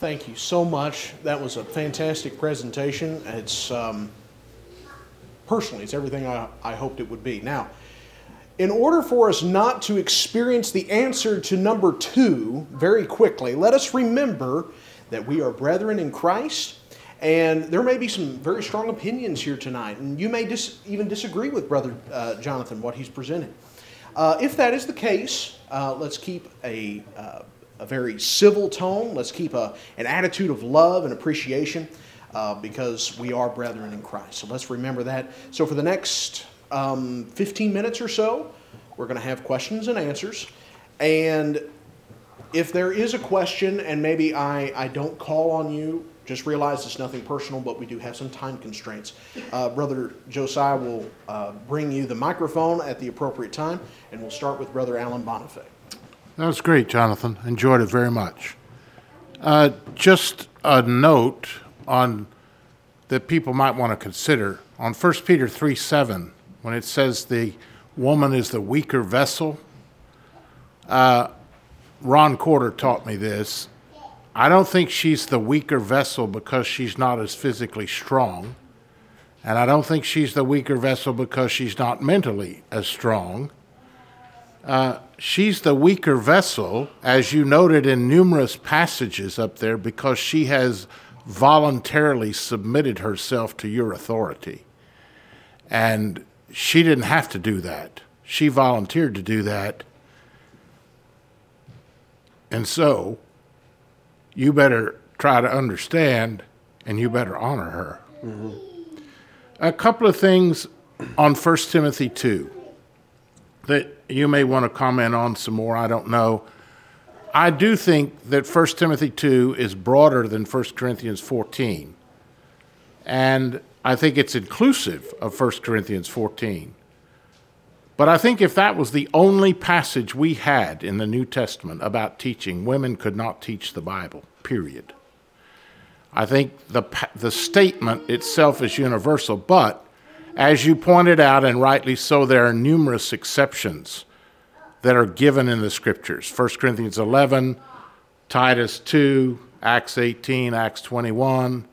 Thank you so much. That was a fantastic presentation. It's um, personally, it's everything I, I hoped it would be. Now, in order for us not to experience the answer to number two very quickly, let us remember that we are brethren in Christ. And there may be some very strong opinions here tonight, and you may dis- even disagree with Brother uh, Jonathan, what he's presented. Uh, if that is the case, uh, let's keep a, uh, a very civil tone. Let's keep a, an attitude of love and appreciation uh, because we are brethren in Christ. So let's remember that. So for the next um, 15 minutes or so, we're going to have questions and answers. And if there is a question and maybe I, I don't call on you, just realize it's nothing personal, but we do have some time constraints. Uh, Brother Josiah will uh, bring you the microphone at the appropriate time, and we'll start with Brother Alan Bonifay. That was great, Jonathan. Enjoyed it very much. Uh, just a note on that people might want to consider on 1 Peter 3 7, when it says the woman is the weaker vessel. Uh, Ron Corder taught me this. I don't think she's the weaker vessel because she's not as physically strong. And I don't think she's the weaker vessel because she's not mentally as strong. Uh, she's the weaker vessel, as you noted in numerous passages up there, because she has voluntarily submitted herself to your authority. And she didn't have to do that. She volunteered to do that. And so, you better try to understand and you better honor her. Mm-hmm. A couple of things on 1 Timothy 2 that you may want to comment on some more. I don't know. I do think that 1 Timothy 2 is broader than 1 Corinthians 14. And I think it's inclusive of 1 Corinthians 14. But I think if that was the only passage we had in the New Testament about teaching, women could not teach the Bible, period. I think the, the statement itself is universal, but as you pointed out, and rightly so, there are numerous exceptions that are given in the scriptures 1 Corinthians 11, Titus 2, Acts 18, Acts 21,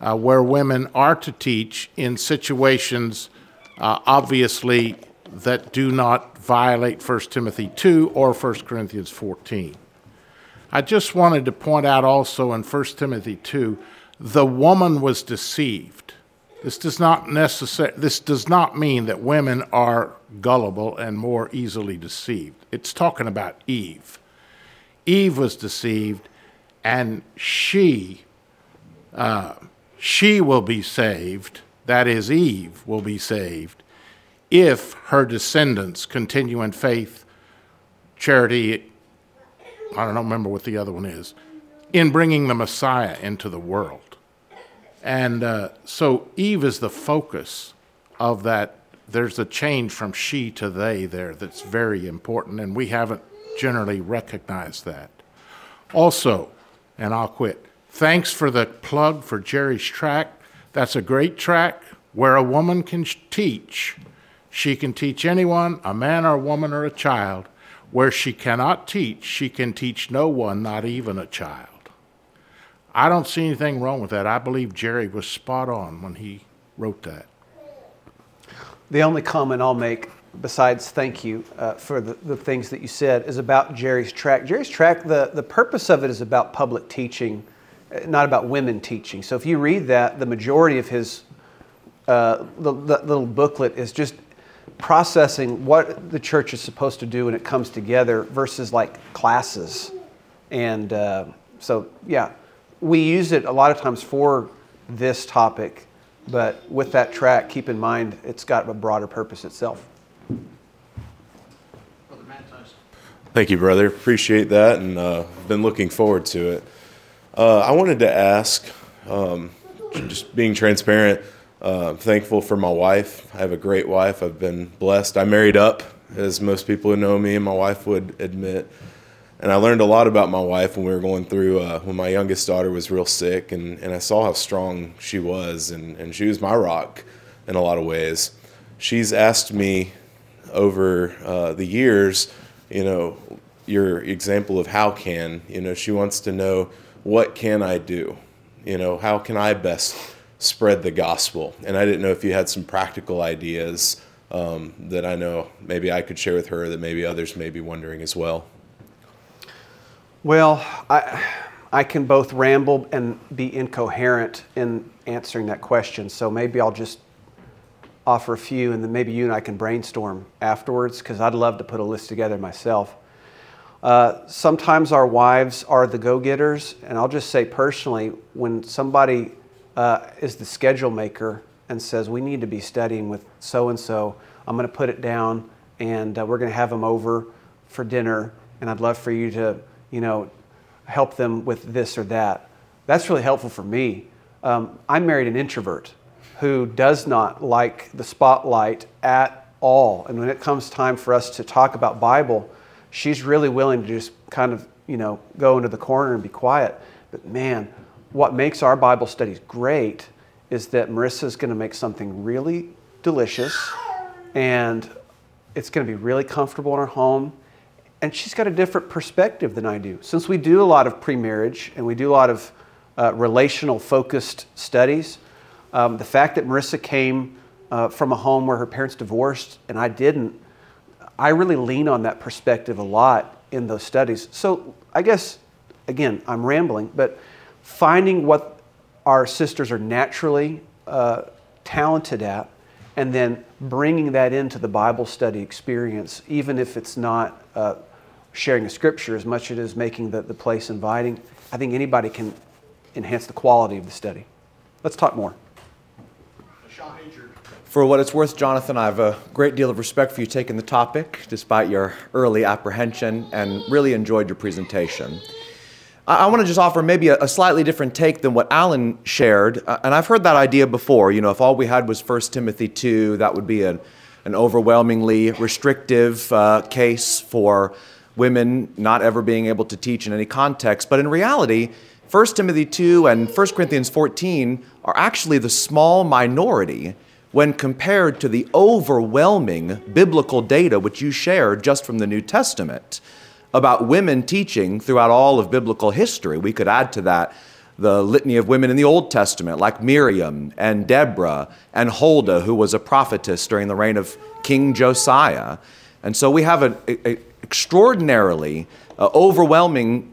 uh, where women are to teach in situations, uh, obviously, that do not violate 1 Timothy 2 or 1 Corinthians 14. I just wanted to point out also in 1 Timothy 2 the woman was deceived. This does not necessar- this does not mean that women are gullible and more easily deceived. It's talking about Eve. Eve was deceived, and she uh, she will be saved. That is, Eve will be saved if her descendants continue in faith, charity, I don't remember what the other one is, in bringing the Messiah into the world. And uh, so Eve is the focus of that. There's a change from she to they there that's very important, and we haven't generally recognized that. Also, and I'll quit, thanks for the plug for Jerry's track. That's a great track where a woman can teach she can teach anyone, a man or a woman or a child. Where she cannot teach, she can teach no one, not even a child. I don't see anything wrong with that. I believe Jerry was spot on when he wrote that. The only comment I'll make, besides thank you uh, for the, the things that you said, is about Jerry's track. Jerry's track, the, the purpose of it is about public teaching, uh, not about women teaching. So if you read that, the majority of his uh, the, the little booklet is just processing what the church is supposed to do when it comes together versus like classes. And uh, so, yeah, we use it a lot of times for this topic, but with that track, keep in mind it's got a broader purpose itself. Thank you, brother. Appreciate that, and uh, been looking forward to it. Uh, I wanted to ask, um, just being transparent, uh, thankful for my wife. I have a great wife. I've been blessed. I married up, as most people who know me and my wife would admit. And I learned a lot about my wife when we were going through, uh, when my youngest daughter was real sick, and, and I saw how strong she was, and, and she was my rock in a lot of ways. She's asked me over uh, the years, you know, your example of how can, you know, she wants to know what can I do? You know, how can I best spread the gospel? And I didn't know if you had some practical ideas um, that I know maybe I could share with her that maybe others may be wondering as well. Well, I, I can both ramble and be incoherent in answering that question. So maybe I'll just offer a few and then maybe you and I can brainstorm afterwards because I'd love to put a list together myself. Uh, sometimes our wives are the go getters, and I'll just say personally, when somebody uh, is the schedule maker and says, We need to be studying with so and so, I'm going to put it down and uh, we're going to have them over for dinner, and I'd love for you to, you know, help them with this or that. That's really helpful for me. Um, I married an introvert who does not like the spotlight at all. And when it comes time for us to talk about Bible, she's really willing to just kind of, you know, go into the corner and be quiet. But man, what makes our Bible studies great is that Marissa's going to make something really delicious and it's going to be really comfortable in our home. And she's got a different perspective than I do. Since we do a lot of pre marriage and we do a lot of uh, relational focused studies, um, the fact that Marissa came uh, from a home where her parents divorced and I didn't I really lean on that perspective a lot in those studies. So I guess, again, I'm rambling, but finding what our sisters are naturally uh, talented at and then bringing that into the Bible study experience, even if it's not uh, sharing a scripture as much as it is making the, the place inviting, I think anybody can enhance the quality of the study. Let's talk more. For what it's worth, Jonathan, I have a great deal of respect for you taking the topic, despite your early apprehension, and really enjoyed your presentation. I, want to just offer maybe a, a, slightly different take than what Alan shared, uh, and I've heard that idea before. You know, if all we had was 1 Timothy 2, that would be an, an overwhelmingly restrictive uh, case for women not ever being able to teach in any context. But in reality, 1 Timothy 2 and 1 Corinthians 14 are actually the small minority when compared to the overwhelming biblical data which you shared just from the New Testament about women teaching throughout all of biblical history. We could add to that the litany of women in the Old Testament, like Miriam and Deborah and Huldah, who was a prophetess during the reign of King Josiah. And so we have an extraordinarily uh, overwhelming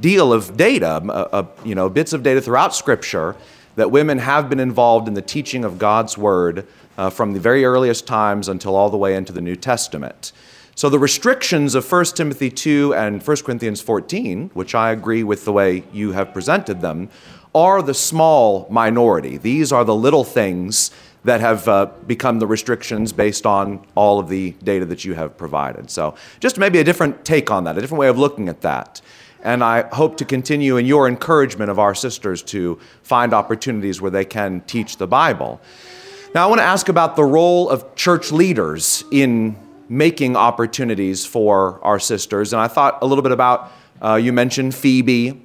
deal of data, uh, uh, you know, bits of data throughout Scripture that women have been involved in the teaching of God's Word uh, from the very earliest times until all the way into the New Testament. So the restrictions of 1 Timothy 2 and 1 Corinthians 14, which I agree with the way you have presented them, are the small minority. These are the little things that have uh, become the restrictions based on all of the data that you have provided. So, just maybe a different take on that, a different way of looking at that. And I hope to continue in your encouragement of our sisters to find opportunities where they can teach the Bible. Now, I want to ask about the role of church leaders in making opportunities for our sisters. And I thought a little bit about, uh, you mentioned Phoebe.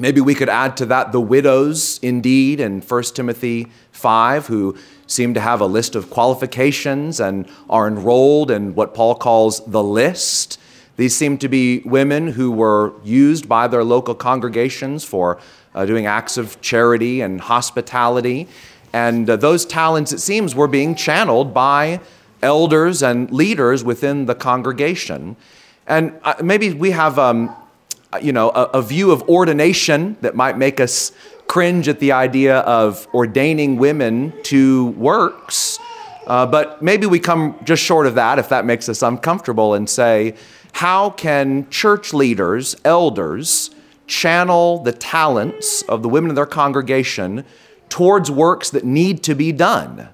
Maybe we could add to that the widows, indeed, in 1 Timothy 5, who seem to have a list of qualifications and are enrolled in what Paul calls the list. These seem to be women who were used by their local congregations for uh, doing acts of charity and hospitality. And uh, those talents, it seems, were being channeled by elders and leaders within the congregation. And uh, maybe we have, um, you know, a, a view of ordination that might make us cringe at the idea of ordaining women to works. Uh, but maybe we come just short of that if that makes us uncomfortable and say, how can church leaders, elders, channel the talents of the women in their congregation towards works that need to be done?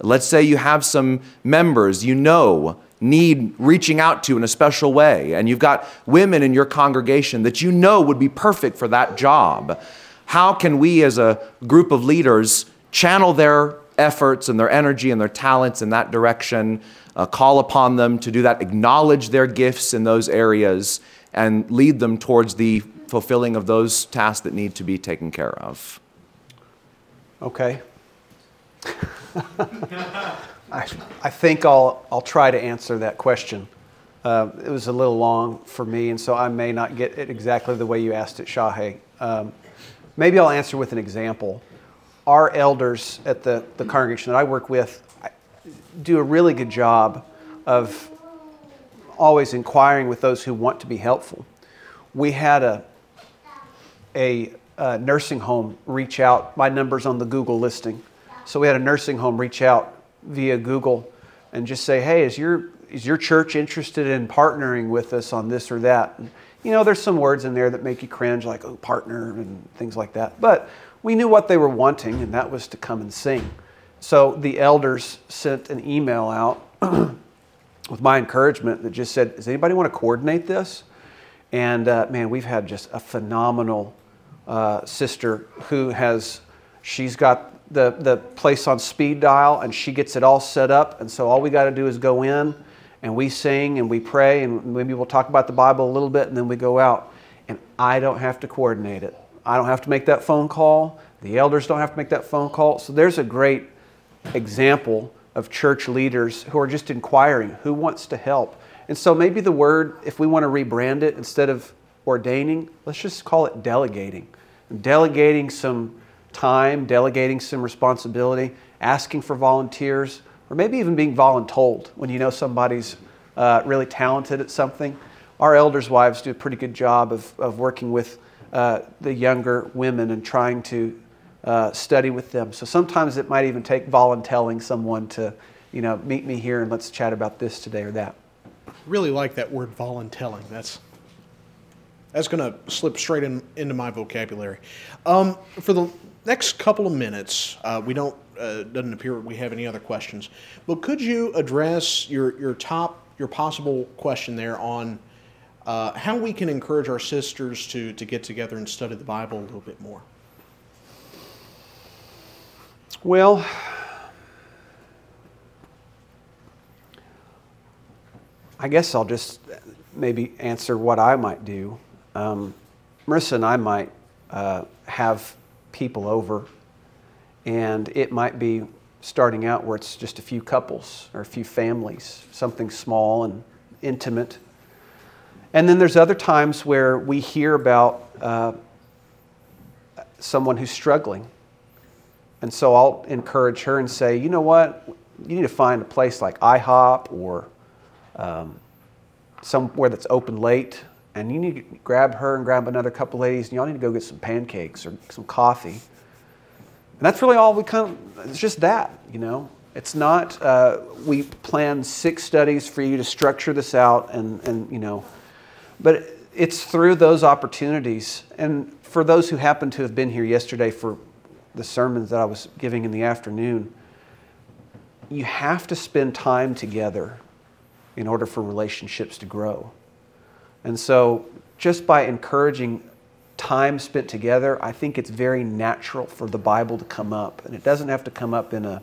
Let's say you have some members you know need reaching out to in a special way, and you've got women in your congregation that you know would be perfect for that job. How can we, as a group of leaders, channel their efforts and their energy and their talents in that direction uh, call upon them to do that, acknowledge their gifts in those areas, and lead them towards the fulfilling of those tasks that need to be taken care of. Okay. I, I think I'll, I'll try to answer that question. Uh, it was a little long for me, and so I may not get it exactly the way you asked it, Shahe. Um, maybe I'll answer with an example. Our elders at the, the congregation that I work with do a really good job of always inquiring with those who want to be helpful. We had a, a, a nursing home reach out, my number's on the Google listing. So we had a nursing home reach out via Google and just say, hey, is your, is your church interested in partnering with us on this or that? And, you know, there's some words in there that make you cringe, like, oh, partner, and things like that. But we knew what they were wanting, and that was to come and sing. So the elders sent an email out with my encouragement that just said, Does anybody want to coordinate this? And uh, man, we've had just a phenomenal uh, sister who has, she's got the, the place on speed dial and she gets it all set up. And so all we got to do is go in and we sing and we pray and maybe we'll talk about the Bible a little bit and then we go out. And I don't have to coordinate it. I don't have to make that phone call. The elders don't have to make that phone call. So there's a great example of church leaders who are just inquiring who wants to help. And so maybe the word, if we want to rebrand it instead of ordaining, let's just call it delegating. Delegating some time, delegating some responsibility, asking for volunteers, or maybe even being voluntold when you know somebody's uh, really talented at something. Our elders' wives do a pretty good job of, of working with uh, the younger women and trying to uh, study with them. So sometimes it might even take voluntelling someone to, you know, meet me here and let's chat about this today or that. Really like that word voluntelling. That's that's going to slip straight in, into my vocabulary. Um, for the next couple of minutes, uh, we don't uh, doesn't appear we have any other questions. But could you address your your top your possible question there on uh, how we can encourage our sisters to to get together and study the Bible a little bit more? Well, I guess I'll just maybe answer what I might do. Um, Marissa and I might uh, have people over, and it might be starting out where it's just a few couples or a few families, something small and intimate. And then there's other times where we hear about uh, someone who's struggling and so I'll encourage her and say, you know what? You need to find a place like IHOP or um, somewhere that's open late. And you need to grab her and grab another couple ladies, and y'all need to go get some pancakes or some coffee. And that's really all we come, it's just that, you know. It's not, uh, we plan six studies for you to structure this out, and, and you know, but it's through those opportunities. And for those who happen to have been here yesterday for the sermons that I was giving in the afternoon, you have to spend time together in order for relationships to grow. And so, just by encouraging time spent together, I think it's very natural for the Bible to come up. And it doesn't have to come up in a,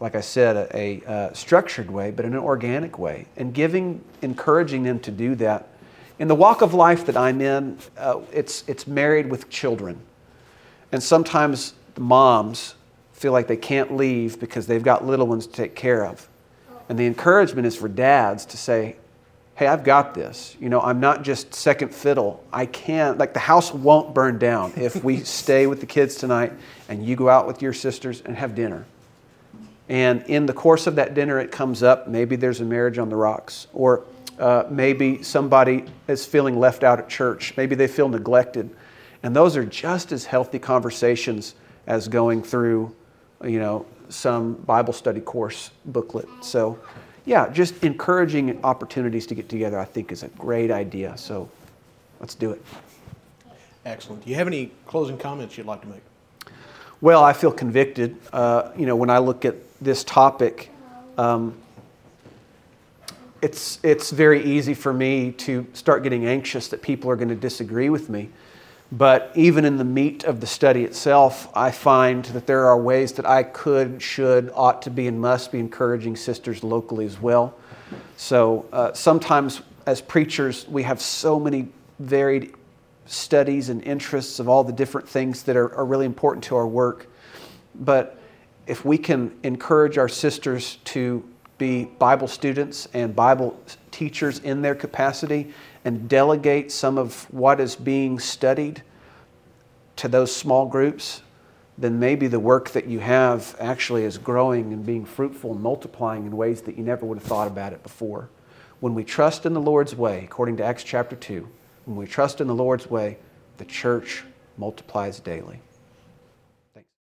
like I said, a, a uh, structured way, but in an organic way. And giving, encouraging them to do that. In the walk of life that I'm in, uh, it's, it's married with children. And sometimes the moms feel like they can't leave because they've got little ones to take care of. And the encouragement is for dads to say, hey, I've got this. You know, I'm not just second fiddle. I can't, like, the house won't burn down if we stay with the kids tonight and you go out with your sisters and have dinner. And in the course of that dinner, it comes up maybe there's a marriage on the rocks, or uh, maybe somebody is feeling left out at church. Maybe they feel neglected. And those are just as healthy conversations as going through, you know, some Bible study course booklet. So, yeah, just encouraging opportunities to get together, I think, is a great idea. So, let's do it. Excellent. Do you have any closing comments you'd like to make? Well, I feel convicted. Uh, you know, when I look at this topic, um, it's it's very easy for me to start getting anxious that people are going to disagree with me. But even in the meat of the study itself, I find that there are ways that I could, should, ought to be, and must be encouraging sisters locally as well. So uh, sometimes as preachers, we have so many varied studies and interests of all the different things that are, are really important to our work. But if we can encourage our sisters to be Bible students and Bible teachers in their capacity and delegate some of what is being studied to those small groups, then maybe the work that you have actually is growing and being fruitful and multiplying in ways that you never would have thought about it before. When we trust in the Lord's way, according to Acts chapter 2, when we trust in the Lord's way, the church multiplies daily.